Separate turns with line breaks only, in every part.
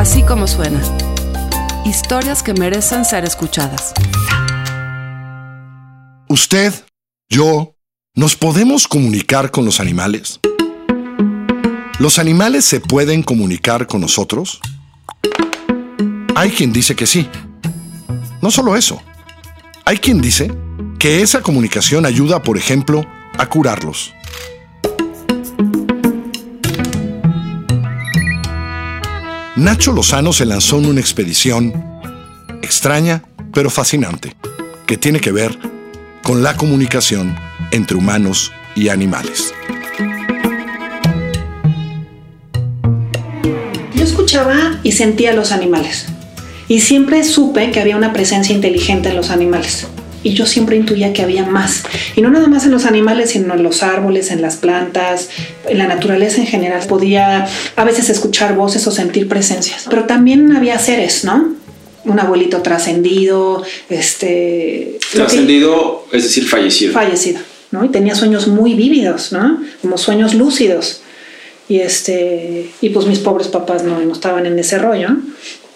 Así como suena. Historias que merecen ser escuchadas.
Usted, yo, ¿nos podemos comunicar con los animales? ¿Los animales se pueden comunicar con nosotros? Hay quien dice que sí. No solo eso. Hay quien dice que esa comunicación ayuda, por ejemplo, a curarlos. Nacho Lozano se lanzó en una expedición extraña pero fascinante que tiene que ver con la comunicación entre humanos y animales.
Yo escuchaba y sentía a los animales y siempre supe que había una presencia inteligente en los animales y yo siempre intuía que había más. Y no nada más en los animales, sino en los árboles, en las plantas, en la naturaleza en general. Podía a veces escuchar voces o sentir presencias. Pero también había seres, ¿no? Un abuelito trascendido, este...
Trascendido, es decir, fallecido.
Fallecido, ¿no? Y tenía sueños muy vívidos, ¿no? Como sueños lúcidos. Y este... Y pues mis pobres papás no, no estaban en ese rollo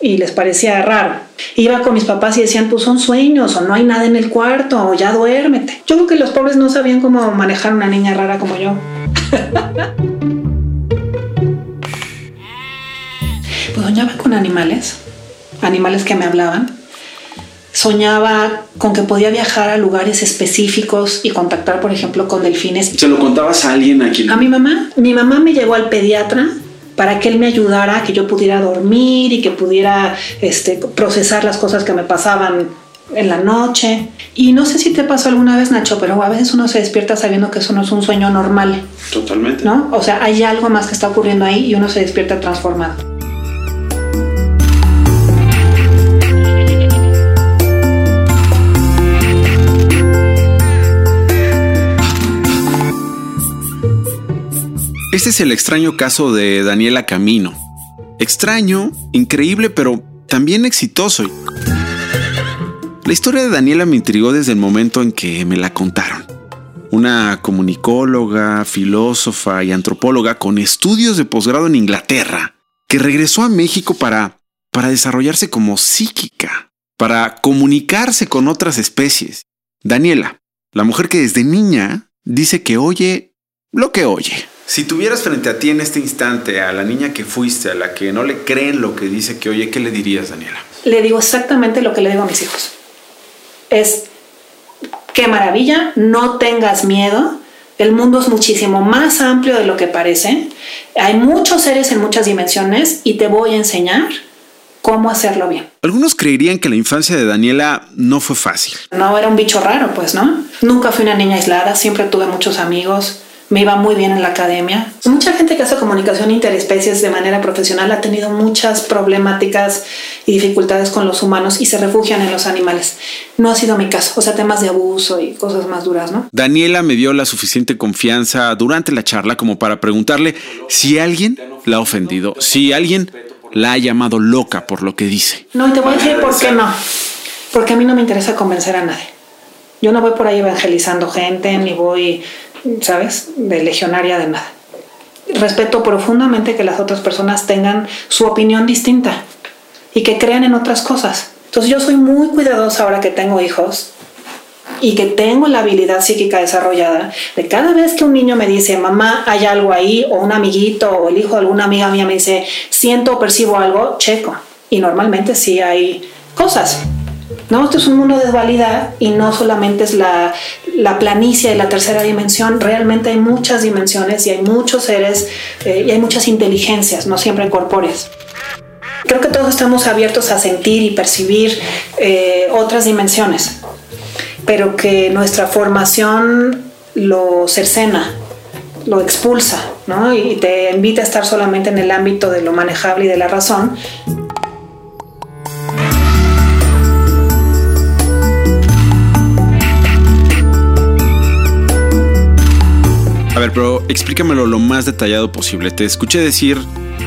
y les parecía raro. Iba con mis papás y decían, pues son sueños, o no hay nada en el cuarto, o ya duérmete. Yo creo que los pobres no sabían cómo manejar una niña rara como yo. pues soñaba con animales, animales que me hablaban. Soñaba con que podía viajar a lugares específicos y contactar, por ejemplo, con delfines.
¿Se lo contabas a alguien aquí?
A mi mamá. Mi mamá me llevó al pediatra para que él me ayudara, que yo pudiera dormir y que pudiera este, procesar las cosas que me pasaban en la noche. Y no sé si te pasó alguna vez, Nacho, pero a veces uno se despierta sabiendo que eso no es un sueño normal.
Totalmente.
¿No? O sea, hay algo más que está ocurriendo ahí y uno se despierta transformado.
Este es el extraño caso de Daniela Camino. Extraño, increíble, pero también exitoso. La historia de Daniela me intrigó desde el momento en que me la contaron. Una comunicóloga, filósofa y antropóloga con estudios de posgrado en Inglaterra, que regresó a México para, para desarrollarse como psíquica, para comunicarse con otras especies. Daniela, la mujer que desde niña dice que oye lo que oye. Si tuvieras frente a ti en este instante a la niña que fuiste, a la que no le creen lo que dice que oye, ¿qué le dirías, Daniela?
Le digo exactamente lo que le digo a mis hijos. Es, qué maravilla, no tengas miedo, el mundo es muchísimo más amplio de lo que parece, hay muchos seres en muchas dimensiones y te voy a enseñar cómo hacerlo bien.
Algunos creerían que la infancia de Daniela no fue fácil.
No, era un bicho raro, pues, ¿no? Nunca fui una niña aislada, siempre tuve muchos amigos me iba muy bien en la academia. Mucha gente que hace comunicación interespecies de manera profesional ha tenido muchas problemáticas y dificultades con los humanos y se refugian en los animales. No ha sido mi caso, o sea, temas de abuso y cosas más duras, ¿no?
Daniela me dio la suficiente confianza durante la charla como para preguntarle si alguien la ha ofendido, si alguien la ha llamado loca por lo que dice.
No, y te voy a decir por qué no. Porque a mí no me interesa convencer a nadie. Yo no voy por ahí evangelizando gente, ni voy ¿sabes? De legionaria de nada. Respeto profundamente que las otras personas tengan su opinión distinta y que crean en otras cosas. Entonces yo soy muy cuidadosa ahora que tengo hijos y que tengo la habilidad psíquica desarrollada de cada vez que un niño me dice, mamá, hay algo ahí, o un amiguito o el hijo de alguna amiga mía me dice, siento o percibo algo, checo. Y normalmente sí hay cosas. ¿No? Esto es un mundo de dualidad y no solamente es la, la planicie de la tercera dimensión, realmente hay muchas dimensiones y hay muchos seres eh, y hay muchas inteligencias, no siempre corpóreas. Creo que todos estamos abiertos a sentir y percibir eh, otras dimensiones, pero que nuestra formación lo cercena, lo expulsa, ¿no? Y te invita a estar solamente en el ámbito de lo manejable y de la razón,
pero explícamelo lo más detallado posible. Te escuché decir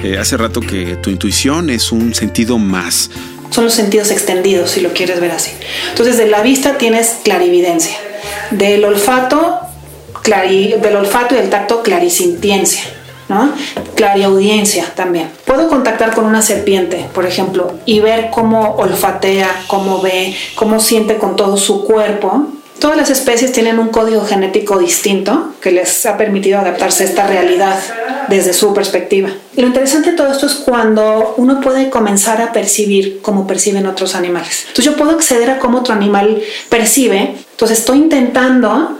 eh, hace rato que tu intuición es un sentido más.
Son los sentidos extendidos, si lo quieres ver así. Entonces, de la vista tienes clarividencia. Del olfato, del olfato y del tacto, clarisintiencia. ¿no? Clariaudiencia también. Puedo contactar con una serpiente, por ejemplo, y ver cómo olfatea, cómo ve, cómo siente con todo su cuerpo. Todas las especies tienen un código genético distinto que les ha permitido adaptarse a esta realidad desde su perspectiva. Y lo interesante de todo esto es cuando uno puede comenzar a percibir cómo perciben otros animales. Entonces yo puedo acceder a cómo otro animal percibe. Entonces estoy intentando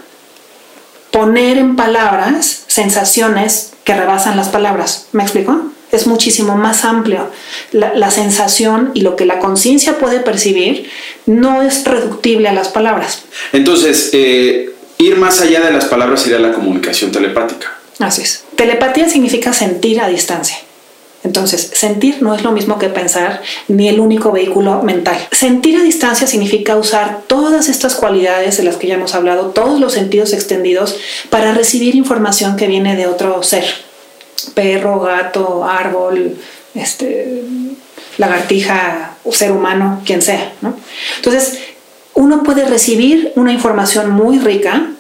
poner en palabras sensaciones que rebasan las palabras. ¿Me explico? Es muchísimo más amplio. La, sensación y lo que la conciencia puede percibir no es reductible a las palabras.
Entonces, eh, ir más allá de las palabras sería la comunicación telepática.
Así es. Telepatía significa sentir a distancia. Entonces, sentir no es lo mismo que pensar ni el único vehículo mental. Sentir a distancia significa usar todas estas cualidades de las que ya hemos hablado, todos los sentidos extendidos, para recibir información que viene de otro ser. Perro, gato, árbol, este, lagartija, ser humano, quien sea. Entonces, uno puede recibir una información muy rica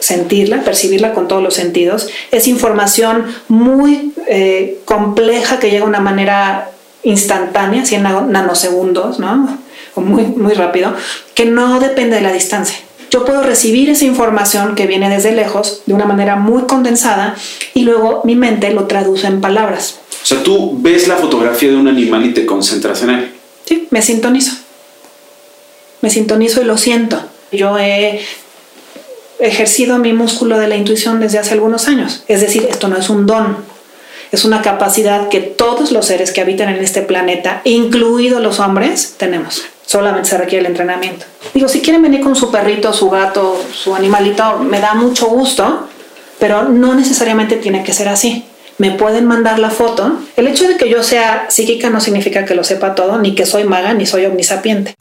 sentirla, percibirla con todos los sentidos. Es información muy eh, compleja que llega de una manera instantánea, 100 nanosegundos, ¿no? O muy, muy rápido, que no depende de la distancia. Yo puedo recibir esa información que viene desde lejos de una manera muy condensada y luego mi mente lo traduce en palabras.
O sea, tú ves la fotografía de un animal y te concentras en él.
Sí, me sintonizo. Me sintonizo y lo siento. Yo he ejercido mi músculo de la intuición desde hace algunos años. Es decir, esto no es un don, es una capacidad que todos los seres que habitan en este planeta, incluidos los hombres, tenemos. Solamente se requiere el entrenamiento. Digo, si quieren venir con su perrito, su gato, su animalito, me da mucho gusto, pero no necesariamente tiene que ser así. Me pueden mandar la foto. El hecho de que yo sea psíquica no significa que lo sepa todo, ni que soy maga, ni soy omnisapiente.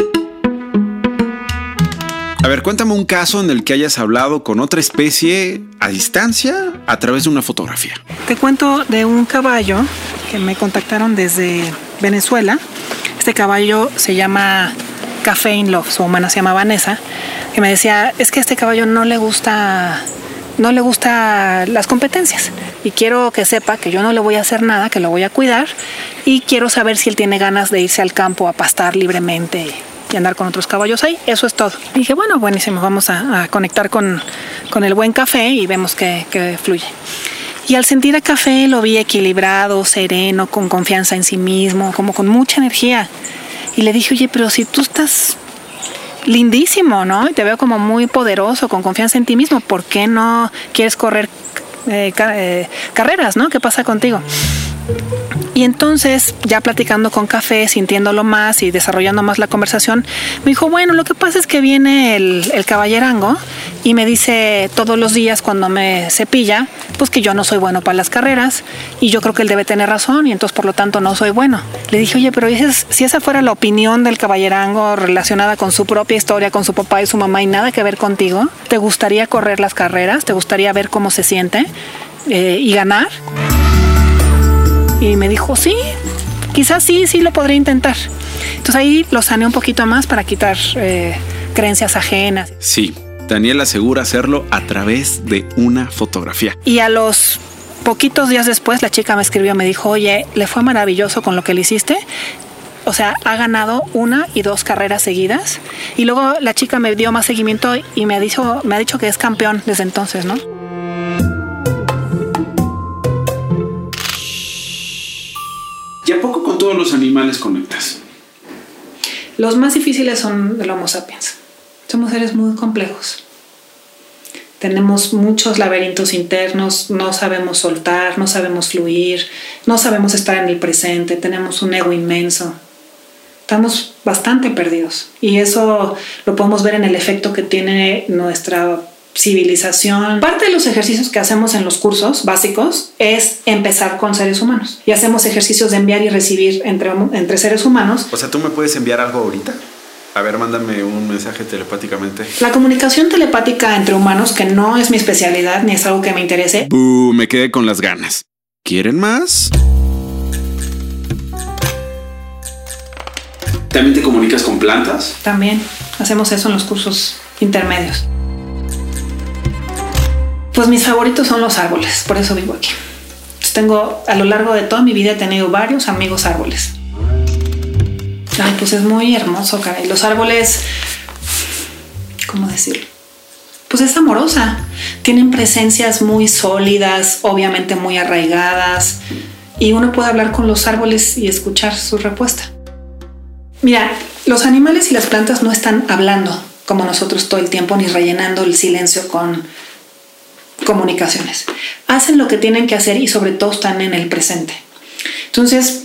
A ver, cuéntame un caso en el que hayas hablado con otra especie a distancia a través de una fotografía.
Te cuento de un caballo que me contactaron desde Venezuela. Este caballo se llama Café in Love, su humana se llama Vanessa, que me decía, es que a este caballo no le gusta no le gusta las competencias y quiero que sepa que yo no le voy a hacer nada, que lo voy a cuidar y quiero saber si él tiene ganas de irse al campo a pastar libremente y andar con otros caballos ahí. Eso es todo. dije, bueno, buenísimo, vamos a, conectar con, el buen café y vemos que, fluye. Y al sentir a café lo vi equilibrado, sereno, con confianza en sí mismo, como con mucha energía. Y le dije, oye, pero si tú estás lindísimo, ¿no? Y te veo como muy poderoso, con confianza en ti mismo, ¿por qué no quieres correr eh, eh, carreras, ¿no? ¿Qué pasa contigo? Y entonces, ya platicando con Café, sintiéndolo más y desarrollando más la conversación, me dijo, bueno, lo que pasa es que viene el, el caballerango y me dice todos los días cuando me cepilla, pues que yo no soy bueno para las carreras y yo creo que él debe tener razón y entonces por lo tanto no soy bueno. Le dije, oye, pero si esa fuera la opinión del caballerango relacionada con su propia historia, con su papá y su mamá y nada que ver contigo, ¿te gustaría correr las carreras? ¿Te gustaría ver cómo se siente eh, y ganar? Y me dijo, sí, quizás sí, sí lo podría intentar. Entonces ahí lo sané un poquito más para quitar eh, creencias ajenas.
Sí, Daniel asegura hacerlo a través de una fotografía.
Y a los poquitos días después la chica me escribió, me dijo, oye, le fue maravilloso con lo que le hiciste. O sea, ha ganado una y dos carreras seguidas. Y luego la chica me dio más seguimiento y me ha dicho, me ha dicho que es campeón desde entonces, ¿no?
Todos los animales conectas?
Los más difíciles son el Homo sapiens. Somos seres muy complejos. Tenemos muchos laberintos internos, no sabemos soltar, no sabemos fluir, no sabemos estar en el presente, tenemos un ego inmenso. Estamos bastante perdidos y eso lo podemos ver en el efecto que tiene nuestra civilización. Parte de los ejercicios que hacemos en los cursos básicos es empezar con seres humanos y hacemos ejercicios de enviar y recibir entre, entre seres humanos.
O sea, ¿tú me puedes enviar algo ahorita? A ver, mándame un mensaje telepáticamente.
La comunicación telepática entre humanos, que no es mi especialidad ni es algo que me interese.
me quedé con las ganas. ¿Quieren más?
¿También te comunicas con plantas?
También. Hacemos eso en los cursos intermedios. Pues mis favoritos son los árboles, por eso vivo aquí. Entonces tengo, a lo largo de toda mi vida he tenido varios amigos árboles. Ay, pues es muy hermoso, caray. Los árboles, ¿cómo decirlo? Pues es amorosa. Tienen presencias muy sólidas, obviamente muy arraigadas, y uno puede hablar con los árboles y escuchar su respuesta. Mira, los animales y las plantas no están hablando como nosotros todo el tiempo ni rellenando el silencio con comunicaciones. Hacen lo que tienen que hacer y sobre todo están en el presente. Entonces,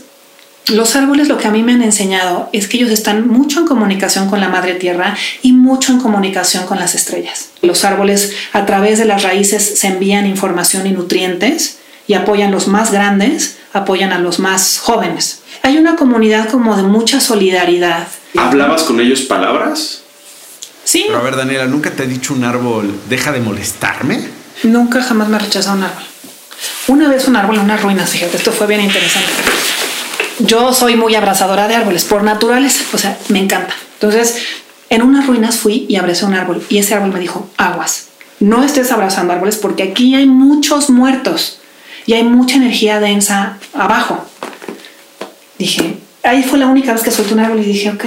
los árboles lo que a mí me han enseñado es que ellos están mucho en comunicación con la madre tierra y mucho en comunicación con las estrellas. Los árboles a través de las raíces se envían información y nutrientes y apoyan los más grandes, apoyan a los más jóvenes. Hay una comunidad como de mucha solidaridad.
¿Hablabas con ellos palabras?
Sí.
Pero a ver, Daniela, ¿nunca te ha dicho un árbol, deja de molestarme?
Nunca jamás me ha rechazado un árbol. Una vez un árbol en unas ruinas, fíjate, esto fue bien interesante. Yo soy muy abrazadora de árboles por naturaleza, o sea, me encanta. Entonces, en unas ruinas fui y abracé un árbol y ese árbol me dijo, aguas, no estés abrazando árboles porque aquí hay muchos muertos y hay mucha energía densa abajo. Dije, ahí fue la única vez que solté un árbol y dije, ok.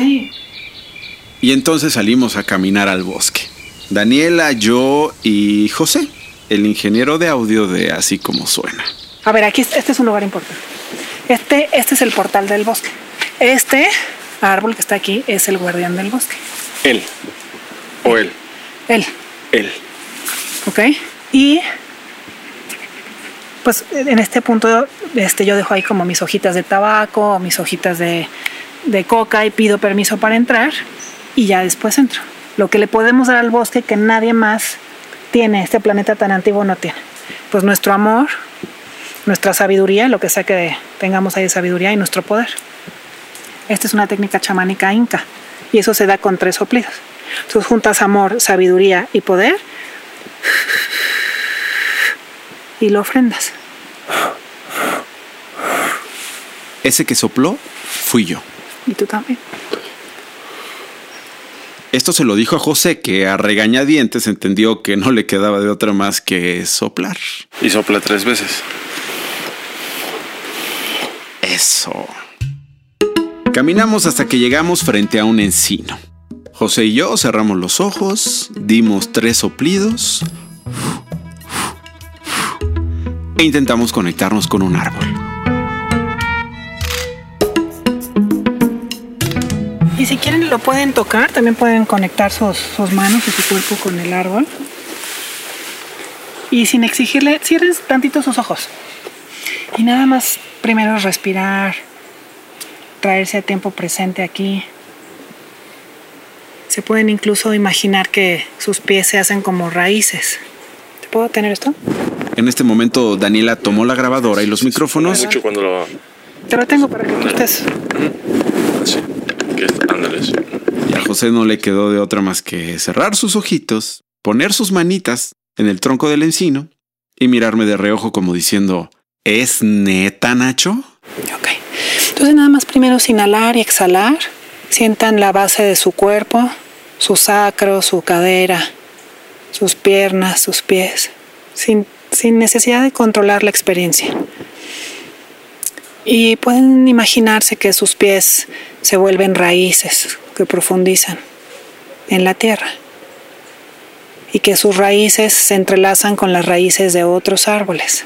Y entonces salimos a caminar al bosque. Daniela, yo y José, el ingeniero de audio de Así como suena.
A ver, aquí este es un lugar importante. Este, este es el portal del bosque. Este árbol que está aquí es el guardián del bosque.
Él. O él.
Él.
Él.
¿Ok? Y pues en este punto este, yo dejo ahí como mis hojitas de tabaco o mis hojitas de, de coca y pido permiso para entrar y ya después entro. Lo que le podemos dar al bosque que nadie más tiene, este planeta tan antiguo no tiene. Pues nuestro amor, nuestra sabiduría, lo que sea que tengamos ahí de sabiduría y nuestro poder. Esta es una técnica chamánica inca y eso se da con tres soplidos. Entonces juntas amor, sabiduría y poder y lo ofrendas.
Ese que sopló fui yo.
Y tú también.
Esto se lo dijo a José, que a regañadientes entendió que no le quedaba de otra más que soplar.
Y sopla tres veces.
Eso. Caminamos hasta que llegamos frente a un encino. José y yo cerramos los ojos, dimos tres soplidos e intentamos conectarnos con un árbol.
Y si quieren lo pueden tocar, también pueden conectar sus, sus manos y su cuerpo con el árbol. Y sin exigirle, cierren tantito sus ojos. Y nada más primero respirar, traerse a tiempo presente aquí. Se pueden incluso imaginar que sus pies se hacen como raíces. ¿Te puedo tener esto?
En este momento Daniela tomó la grabadora y los micrófonos
Mucho cuando lo.
Te lo tengo para que tú estés.
Que está- ándale. sí.
y a José no le quedó de otra más que cerrar sus ojitos, poner sus manitas en el tronco del encino y mirarme de reojo como diciendo, ¿es neta, Nacho?
Ok. Entonces nada más primero es inhalar y exhalar. Sientan la base de su cuerpo, su sacro, su cadera, sus piernas, sus pies, sin, sin necesidad de controlar la experiencia. Y pueden imaginarse que sus pies se vuelven raíces que profundizan en la tierra y que sus raíces se entrelazan con las raíces de otros árboles.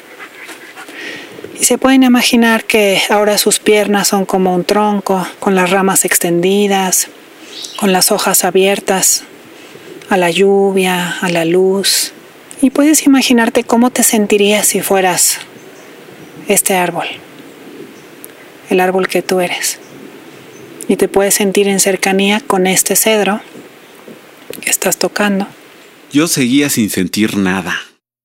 Y se pueden imaginar que ahora sus piernas son como un tronco, con las ramas extendidas, con las hojas abiertas a la lluvia, a la luz. Y puedes imaginarte cómo te sentirías si fueras este árbol, el árbol que tú eres. Y te puedes sentir en cercanía con este cedro que estás tocando.
Yo seguía sin sentir nada.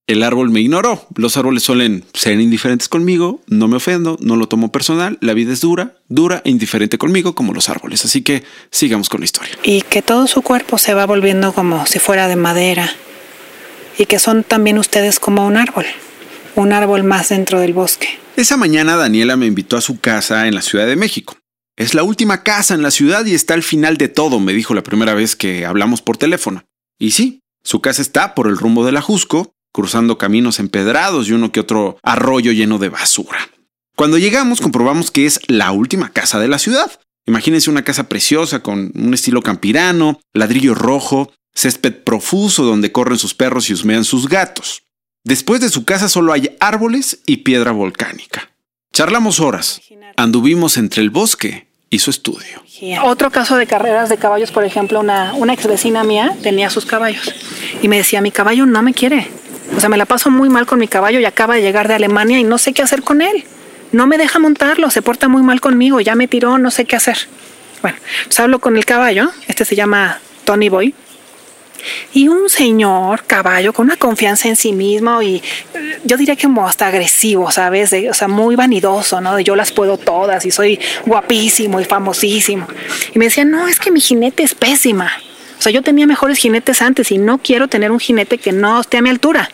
El árbol me ignoró. Los árboles suelen ser indiferentes conmigo, no me ofendo, no lo tomo personal, la vida es dura, dura e indiferente conmigo como los árboles. Así que sigamos con la historia.
y que todo su cuerpo se va volviendo como si fuera de madera y que son también ustedes como un árbol, un árbol más dentro del bosque.
Esa mañana Daniela me invitó a su casa en la Ciudad de México. Es la última casa en la ciudad y está al final de todo, me dijo la primera vez que hablamos por teléfono. Y sí, su casa está por el rumbo de la Jusco, cruzando caminos empedrados y uno que otro arroyo lleno de basura. Cuando llegamos comprobamos que es la última casa de la ciudad. Imagínense una casa preciosa con un estilo campirano, ladrillo rojo, césped profuso donde corren sus perros y husmean sus gatos. Después de su casa solo hay árboles y piedra volcánica. Charlamos horas. Anduvimos entre el bosque y su estudio.
Otro caso de carreras de caballos, por ejemplo, una, una ex vecina mía tenía sus caballos y me decía, mi caballo no me quiere. O sea, me la paso muy mal con mi caballo y acaba de llegar de Alemania y no sé qué hacer con él. No me deja montarlo, se porta muy mal conmigo, ya me tiró, no sé qué hacer. Bueno, pues hablo con el caballo, este se llama Tony Boy, y un señor caballo con una confianza en sí mismo y eh, yo diría que como hasta agresivo, ¿sabes? o sea, muy vanidoso, ¿no? De yo las puedo todas y soy guapísimo y famosísimo. Y me decía, no, es que mi jinete es pésima. O sea, yo tenía mejores jinetes antes y no quiero tener un jinete que no esté a mi altura.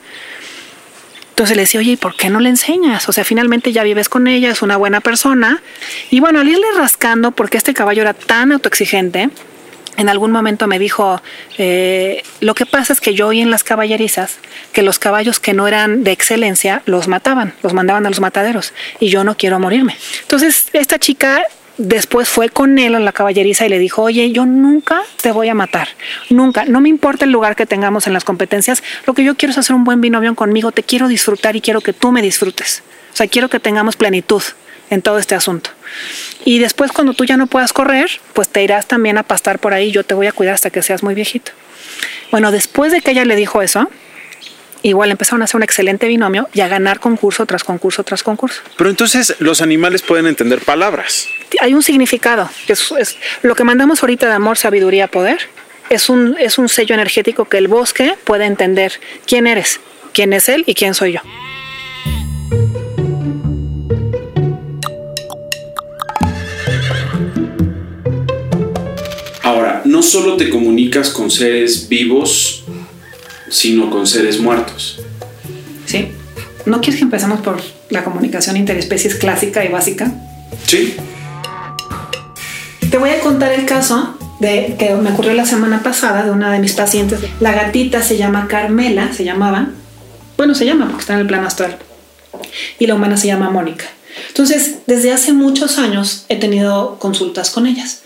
Entonces le decía, oye, ¿y por qué no le enseñas? O sea, finalmente ya vives con ella, es una buena persona. Y bueno, al irle rascando, porque este caballo era tan autoexigente, en algún momento me dijo, eh, lo que pasa es que yo oí en las caballerizas que los caballos que no eran de excelencia los mataban, los mandaban a los mataderos y yo no quiero morirme. Entonces esta chica después fue con él a la caballeriza y le dijo, oye, yo nunca te voy a matar, nunca, no me importa el lugar que tengamos en las competencias, lo que yo quiero es hacer un buen binomio conmigo, te quiero disfrutar y quiero que tú me disfrutes, o sea, quiero que tengamos plenitud en todo este asunto. Y después cuando tú ya no puedas correr, pues te irás también a pastar por ahí, yo te voy a cuidar hasta que seas muy viejito. Bueno, después de que ella le dijo eso, igual empezaron a hacer un excelente binomio y a ganar concurso tras concurso tras concurso.
Pero entonces los animales pueden entender palabras.
Hay un significado, que es, lo que mandamos ahorita de amor, sabiduría, poder. Es un, es un sello energético que el bosque puede entender quién eres, quién es él y quién soy yo.
No solo te comunicas con seres vivos, sino con seres muertos.
Sí. ¿No quieres que empecemos por la comunicación interespecies clásica y básica?
Sí.
Te voy a contar el caso de que me ocurrió la semana pasada de una de mis pacientes. La gatita se llama Carmela, se llamaba. Bueno, se llama porque está en el plano astral. Y la humana se llama Mónica. Entonces, desde hace muchos años he tenido consultas con ellas.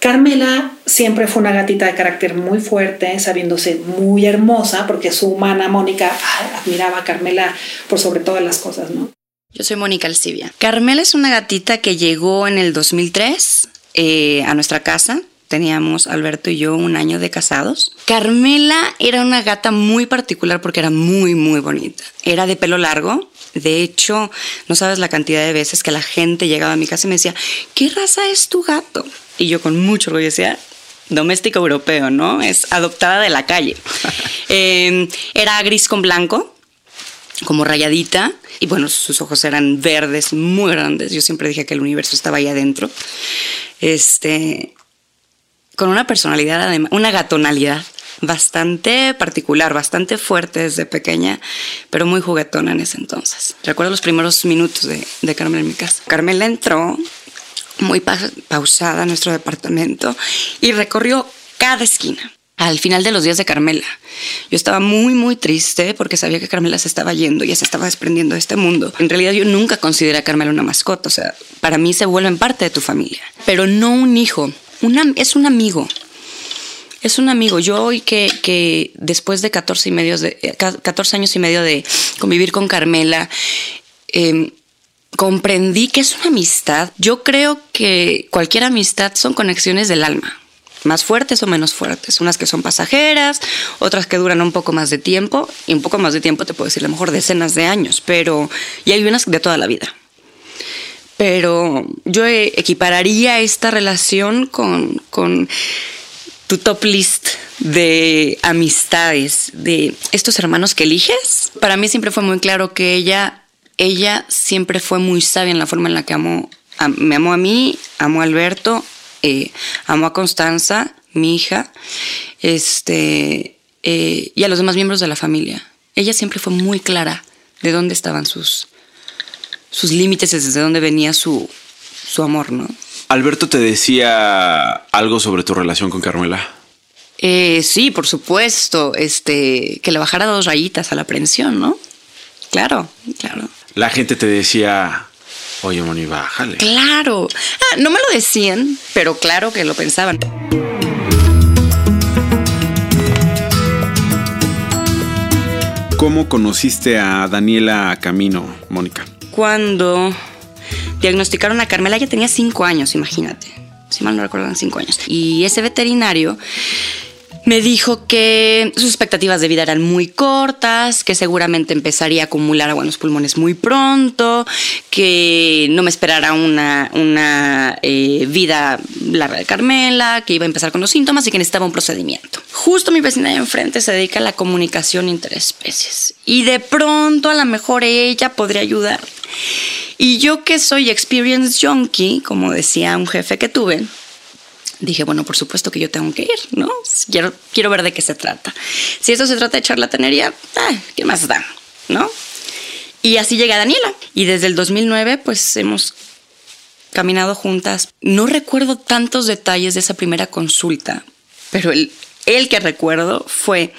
Carmela siempre fue una gatita de carácter muy fuerte, sabiéndose muy hermosa, porque su humana Mónica admiraba a Carmela por sobre todas las cosas, ¿no?
Yo soy Mónica Alcibia. Carmela es una gatita que llegó en el 2003 eh, a nuestra casa. Teníamos Alberto y yo un año de casados. Carmela era una gata muy particular porque era muy, muy bonita. Era de pelo largo, de hecho, no sabes la cantidad de veces que la gente llegaba a mi casa y me decía, ¿qué raza es tu gato? Y yo con mucho orgullo decía, doméstico europeo, ¿no? Es adoptada de la calle. Em, era gris con blanco, como rayadita, y bueno, sus ojos eran verdes, muy grandes. Yo siempre dije que el universo estaba ahí adentro. Este, con una personalidad, una gatonalidad bastante particular, bastante fuerte desde pequeña, pero muy juguetona en ese entonces. Recuerdo los primeros minutos de, de Carmela en mi casa. Carmela entró muy pausada nuestro departamento y recorrió cada esquina. Al final de los días de Carmela, yo estaba muy, muy triste porque sabía que Carmela se estaba yendo, y se estaba desprendiendo de este mundo. En realidad yo nunca consideré a Carmela una mascota, o sea, para mí se vuelven parte de tu familia, pero no un hijo, una, es un amigo, es un amigo. Yo hoy que, que después de 14, y medio de 14 años y medio de convivir con Carmela, eh, comprendí que es una amistad. Yo creo que cualquier amistad son conexiones del alma, más fuertes o menos fuertes. Unas que son pasajeras, otras que duran un poco más de tiempo, y un poco más de tiempo te puedo decir a lo mejor decenas de años, pero y hay unas de toda la vida. Pero yo equipararía esta relación con, con tu top list de amistades, de estos hermanos que eliges. Para mí siempre fue muy claro que ella ella siempre fue muy sabia en la forma en la que amó, me amó a mí, amó a Alberto, eh, amó a Constanza, mi hija, este, eh, y a los demás miembros de la familia. Ella siempre fue muy clara de dónde estaban sus, sus límites, desde dónde venía su, su amor, ¿no?
Alberto te decía algo sobre tu relación con Carmela.
Eh, sí, por supuesto, este, que le bajara dos rayitas a la aprensión, ¿no? Claro, claro.
La gente te decía, oye, Moni, bájale.
Claro. Ah, no me lo decían, pero claro que lo pensaban.
¿Cómo conociste a Daniela Camino, Mónica?
Cuando diagnosticaron a Carmela, ella tenía cinco años, imagínate. Si mal no recuerdo, cinco años. Y ese veterinario me dijo que sus expectativas de vida eran muy cortas, que seguramente empezaría a acumular agua en los pulmones muy pronto, que no me esperara una, una eh, vida larga de Carmela, que iba a empezar con los síntomas y que necesitaba un procedimiento. Justo mi vecina de enfrente se dedica a la comunicación interespecies y de pronto a lo mejor ella podría ayudar. Y yo que soy experience junkie, como decía un jefe que tuve, dije, bueno, por supuesto que yo tengo que ir, ¿no? Quiero, quiero ver de qué se trata. Si esto se trata de charlatanería, ah, ¿qué más da? ¿No? Y así llega Daniela. Y desde el 2009, pues hemos caminado juntas. No recuerdo tantos detalles de esa primera consulta, pero el, el que recuerdo fue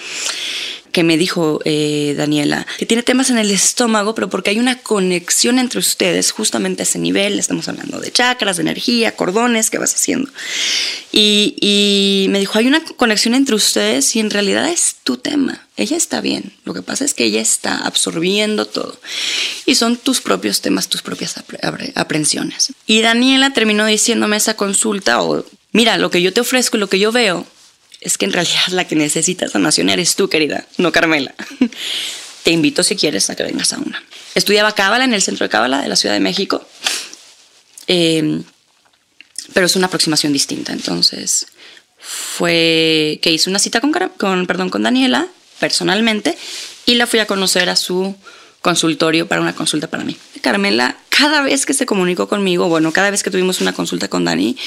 que me dijo eh, Daniela, que tiene temas en el estómago, pero porque hay una conexión entre ustedes, justamente a ese nivel, estamos hablando de chakras, de energía, cordones que vas haciendo. Y me dijo, hay una conexión entre ustedes y en realidad es tu tema. Ella está bien, lo que pasa es que ella está absorbiendo todo. Y son tus propios temas, tus propias aprensiones. Y Daniela terminó diciéndome esa consulta, o mira, lo que yo te ofrezco y lo que yo veo es que en realidad la que necesita sanación eres tú, querida, no Carmela. Te invito si quieres a que vengas a una. Estudiaba Cábala en el centro de Cábala de la Ciudad de México, eh, pero es una aproximación distinta. Entonces, fue que hice una cita con, con, perdón, con Daniela personalmente y la fui a conocer a su consultorio para una consulta para mí. Carmela, cada vez que se comunicó conmigo, bueno, cada vez que tuvimos una consulta con Dani,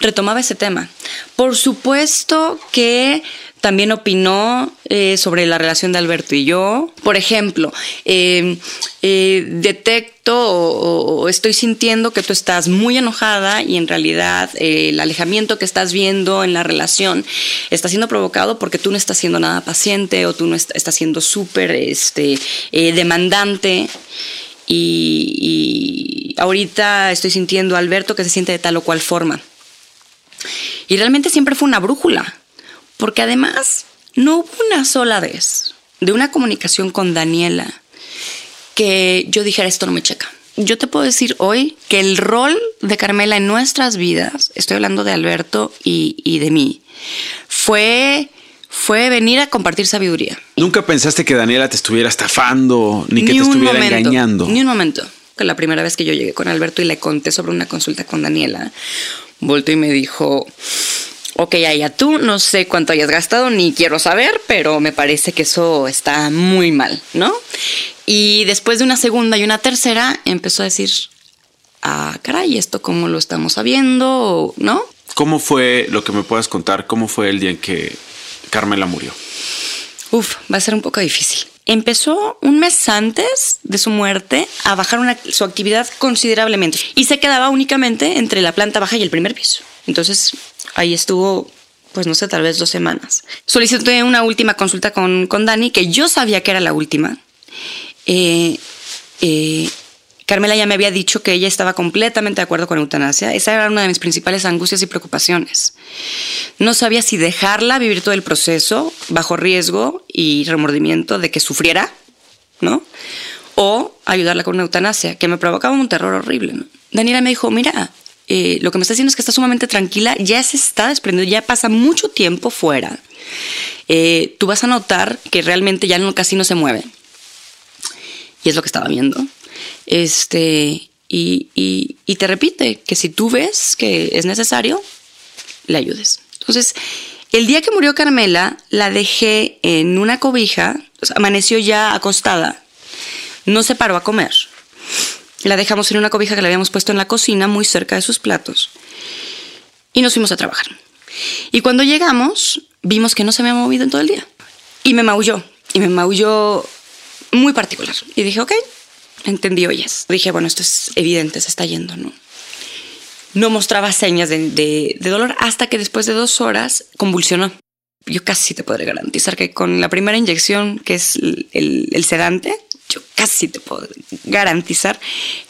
retomaba ese tema. Por supuesto que también opinó eh, sobre la relación de Alberto y yo. Por ejemplo, eh, eh, detecto o, estoy sintiendo que tú estás muy enojada y en realidad el alejamiento que estás viendo en la relación está siendo provocado porque tú no estás siendo nada paciente o tú no estás siendo súper este, demandante. Y, y ahorita estoy sintiendo a Alberto que se siente de tal o cual forma. Y realmente siempre fue una brújula porque además no hubo una sola vez de una comunicación con Daniela que yo dijera esto no me checa. Yo te puedo decir hoy que el rol de Carmela en nuestras vidas, estoy hablando de Alberto y, de mí, fue fue venir a compartir sabiduría.
¿Nunca pensaste que Daniela te estuviera estafando ni, que te estuviera engañando?
Ni un momento. Que la primera vez que yo llegué con Alberto y le conté sobre una consulta con Daniela, volto y me dijo, ok, ya tú no sé cuánto hayas gastado ni quiero saber, pero me parece que eso está muy mal, ¿no? Y después de una segunda y una tercera empezó a decir, ah, caray, ¿esto cómo lo estamos sabiendo? ¿No?
¿Cómo fue lo que me puedas contar? ¿Cómo fue el día en que Carmela murió?
Uf, va a ser un poco difícil. Empezó un mes antes de su muerte a bajar su actividad considerablemente y se quedaba únicamente entre la planta baja y el primer piso. Entonces ahí estuvo, pues no sé, tal vez dos semanas. Solicité una última consulta con, con Dani, que yo sabía que era la última. Eh, eh, Carmela ya me había dicho que ella estaba completamente de acuerdo con eutanasia. Esa era una de mis principales angustias y preocupaciones. No sabía si dejarla vivir todo el proceso bajo riesgo y remordimiento de que sufriera, ¿no? O ayudarla con una eutanasia, que me provocaba un terror horrible. Daniela me dijo, mira, eh, lo que me está diciendo es que está sumamente tranquila, ya se está desprendiendo, ya pasa mucho tiempo fuera. Eh, tú vas a notar que realmente ya no, casi no se mueve. Y es lo que estaba viendo. Este, y, y, te repite que si tú ves que es necesario, le ayudes. Entonces, el día que murió Carmela, la dejé en una cobija, amaneció ya acostada, no se paró a comer. La dejamos en una cobija que le habíamos puesto en la cocina, muy cerca de sus platos. Y nos fuimos a trabajar. Y cuando llegamos, vimos que no se había movido en todo el día. Y me maulló. Y me maulló muy particular. Y dije, ok, entendí, oyes. Dije, bueno, esto es evidente, se está yendo, ¿no? No mostraba señas de, de dolor hasta que después de dos horas convulsionó. yo casi te podré garantizar que con la primera inyección, que es el, el sedante, yo casi te puedo garantizar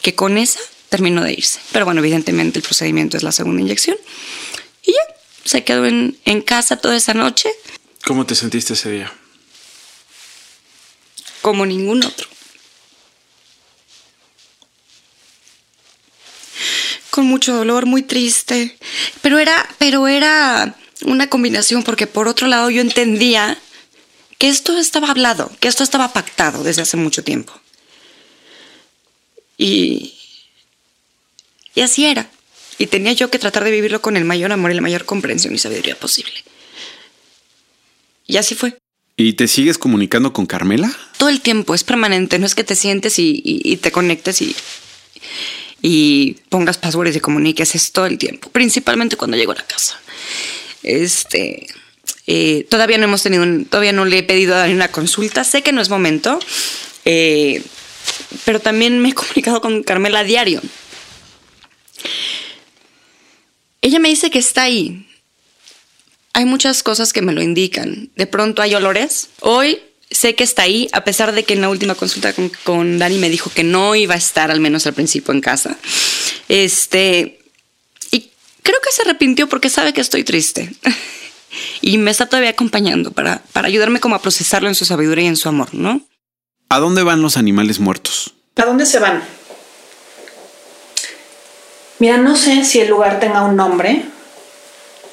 que con esa terminó de irse. Pero bueno, evidentemente el procedimiento es la segunda inyección. Y ya, se quedó en, en casa toda esa noche.
¿Cómo te sentiste ese día?
Como ningún otro. Con mucho dolor, muy triste. Pero era, pero era una combinación porque por otro lado yo entendía que esto estaba hablado, que esto estaba pactado desde hace mucho tiempo. Y, y así era. Y tenía yo que tratar de vivirlo con el mayor amor y la mayor comprensión y sabiduría posible. Y así fue.
¿Y te sigues comunicando con Carmela?
Todo el tiempo, es permanente. No es que te sientes y, y te conectes y, y pongas passwords y comuniques, es todo el tiempo. Principalmente cuando llego a la casa. Este. Eh, todavía no hemos tenido, todavía no le he pedido a Dani una consulta. Sé que no es momento, eh, pero también me he comunicado con Carmela a diario. Ella me dice que está ahí. Hay muchas cosas que me lo indican. De pronto hay olores. Hoy sé que está ahí, a pesar de que en la última consulta con, con Dani me dijo que no iba a estar, al menos al principio, en casa. Este. Y creo que se arrepintió porque sabe que estoy triste. y me está todavía acompañando para, para ayudarme como a procesarlo en su sabiduría y en su amor, ¿no?
¿A dónde van los animales muertos?
¿A dónde se van? Mira, no sé si el lugar tenga un nombre.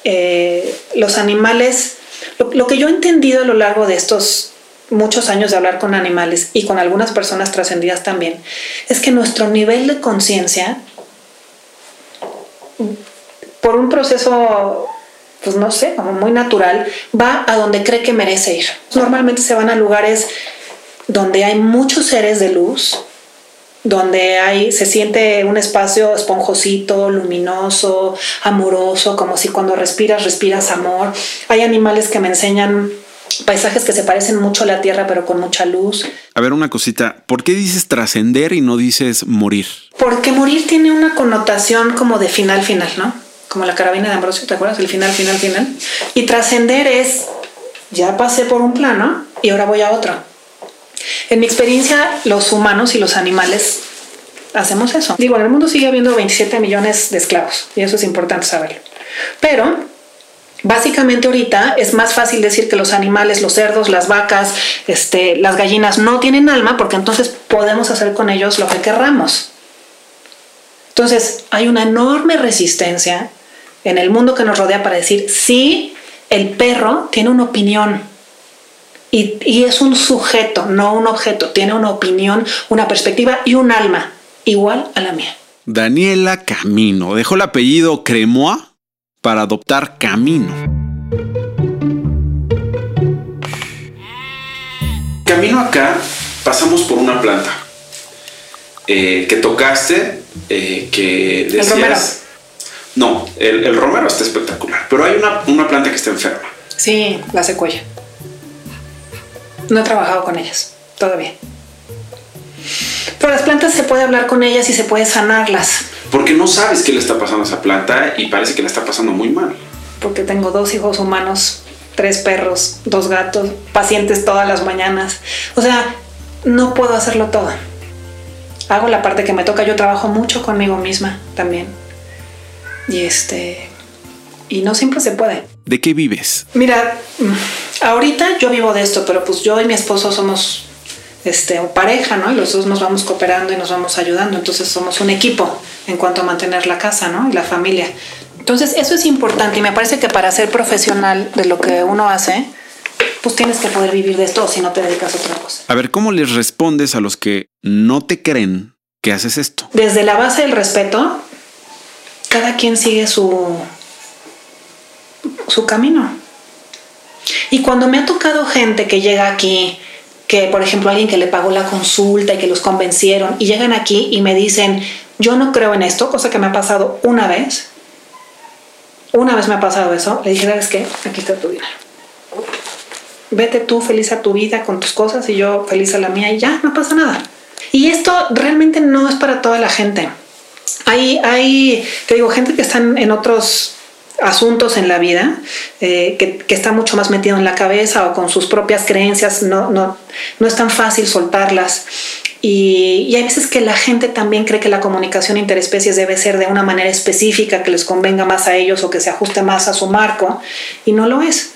Eh, los animales, lo, lo, que yo he entendido a lo largo de estos muchos años de hablar con animales y con algunas personas trascendidas también, es que nuestro nivel de conciencia, por un proceso pues no sé, como muy natural, va a donde cree que merece ir. Normalmente se van a lugares donde hay muchos seres de luz, donde hay, se siente un espacio esponjosito, luminoso, amoroso, como si cuando respiras, respiras amor. Hay animales que me enseñan paisajes que se parecen mucho a la tierra, pero con mucha luz.
A ver, una cosita, ¿por qué dices trascender y no dices morir?
Porque morir tiene una connotación como de final, final, ¿no? Como la carabina de Ambrosio, ¿te acuerdas? El final, final, final. Y trascender es, ya pasé por un plano y ahora voy a otro. En mi experiencia, los humanos y los animales hacemos eso. Digo, en el mundo sigue habiendo 27 millones de esclavos y eso es importante saberlo. Pero básicamente ahorita es más fácil decir que los animales, los cerdos, las vacas, este, las gallinas no tienen alma porque entonces podemos hacer con ellos lo que querramos. Entonces hay una enorme resistencia en el mundo que nos rodea para decir, sí, el perro tiene una opinión, y, y, es un sujeto, no un objeto. Tiene una opinión, una perspectiva y un alma igual a la mía.
Daniela Camino dejó el apellido Cremoa para adoptar Camino.
Camino acá pasamos por una planta eh, que tocaste, eh, que decías...
El romero.
No, el, el, romero está espectacular, pero hay una, una planta que está enferma.
Sí, la secuoya. No he trabajado con ellas todavía. Pero las plantas se puede hablar con ellas y se puede sanarlas.
Porque no sabes qué le está pasando a esa planta y parece que le está pasando muy mal.
Porque tengo dos hijos humanos, tres perros, dos gatos, pacientes todas las mañanas. O sea, no puedo hacerlo todo. Hago la parte que me toca. Yo trabajo mucho conmigo misma también. Y este. Y no siempre se puede.
¿De qué vives?
Mira, ahorita yo vivo de esto, pero pues yo y mi esposo somos este, pareja, ¿no? Y los dos nos vamos cooperando y nos vamos ayudando, entonces somos un equipo en cuanto a mantener la casa, ¿no? Y la familia. Entonces eso es importante y me parece que para ser profesional de lo que uno hace, pues tienes que poder vivir de esto si no te dedicas a otra cosa.
A ver, ¿cómo les respondes a los que no te creen que haces esto?
Desde la base del respeto, cada quien sigue su, su camino. Y cuando me ha tocado gente que llega aquí, que por ejemplo alguien que le pagó la consulta y que los convencieron y llegan aquí y me dicen, yo no creo en esto, cosa que me ha pasado una vez, una vez me ha pasado eso, le dije, ¿sabes qué? Aquí está tu dinero. Vete tú feliz a tu vida con tus cosas y yo feliz a la mía y ya, no pasa nada. Y esto realmente no es para toda la gente. Hay, hay te digo, gente que están en otros asuntos en la vida, eh, que, está mucho más metido en la cabeza o con sus propias creencias, no, no, no es tan fácil soltarlas. Y, y, hay veces que la gente también cree que la comunicación interespecies debe ser de una manera específica que les convenga más a ellos o que se ajuste más a su marco, y no lo es.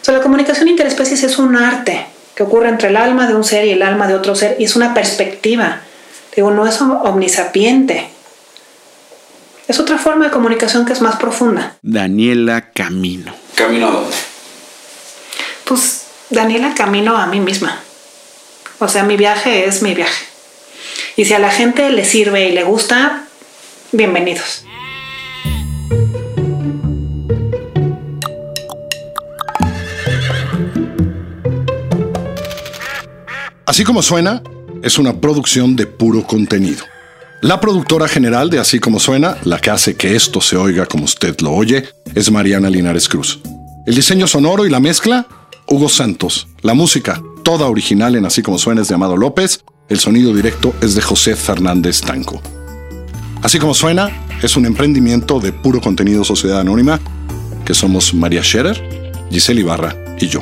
O sea, la comunicación interespecies es un arte que ocurre entre el alma de un ser y el alma de otro ser, y es una perspectiva. Digo, no es omnisapiente. Es otra forma de comunicación que es más profunda.
Daniela Camino.
¿Camino a dónde?
Pues Daniela camino a mí misma. O sea, mi viaje es mi viaje. Y si a la gente le sirve y le gusta, bienvenidos.
Así como suena, es una producción de puro contenido. La productora general de Así como suena, la que hace que esto se oiga como usted lo oye, es Mariana Linares Cruz. El diseño sonoro y la mezcla, Hugo Santos. La música, toda original en Así como suena es de Amado López. El sonido directo es de José Fernández Tanco. Así como suena, es un emprendimiento de puro contenido Sociedad Anónima, que somos María Scherer, Giselle Ibarra y yo.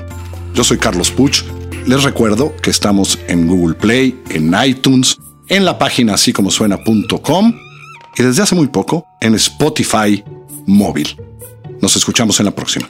Yo soy Carlos Puch. Les recuerdo que estamos en Google Play, en iTunes, en la página así como suena.com y desde hace muy poco en Spotify móvil. Nos escuchamos en la próxima.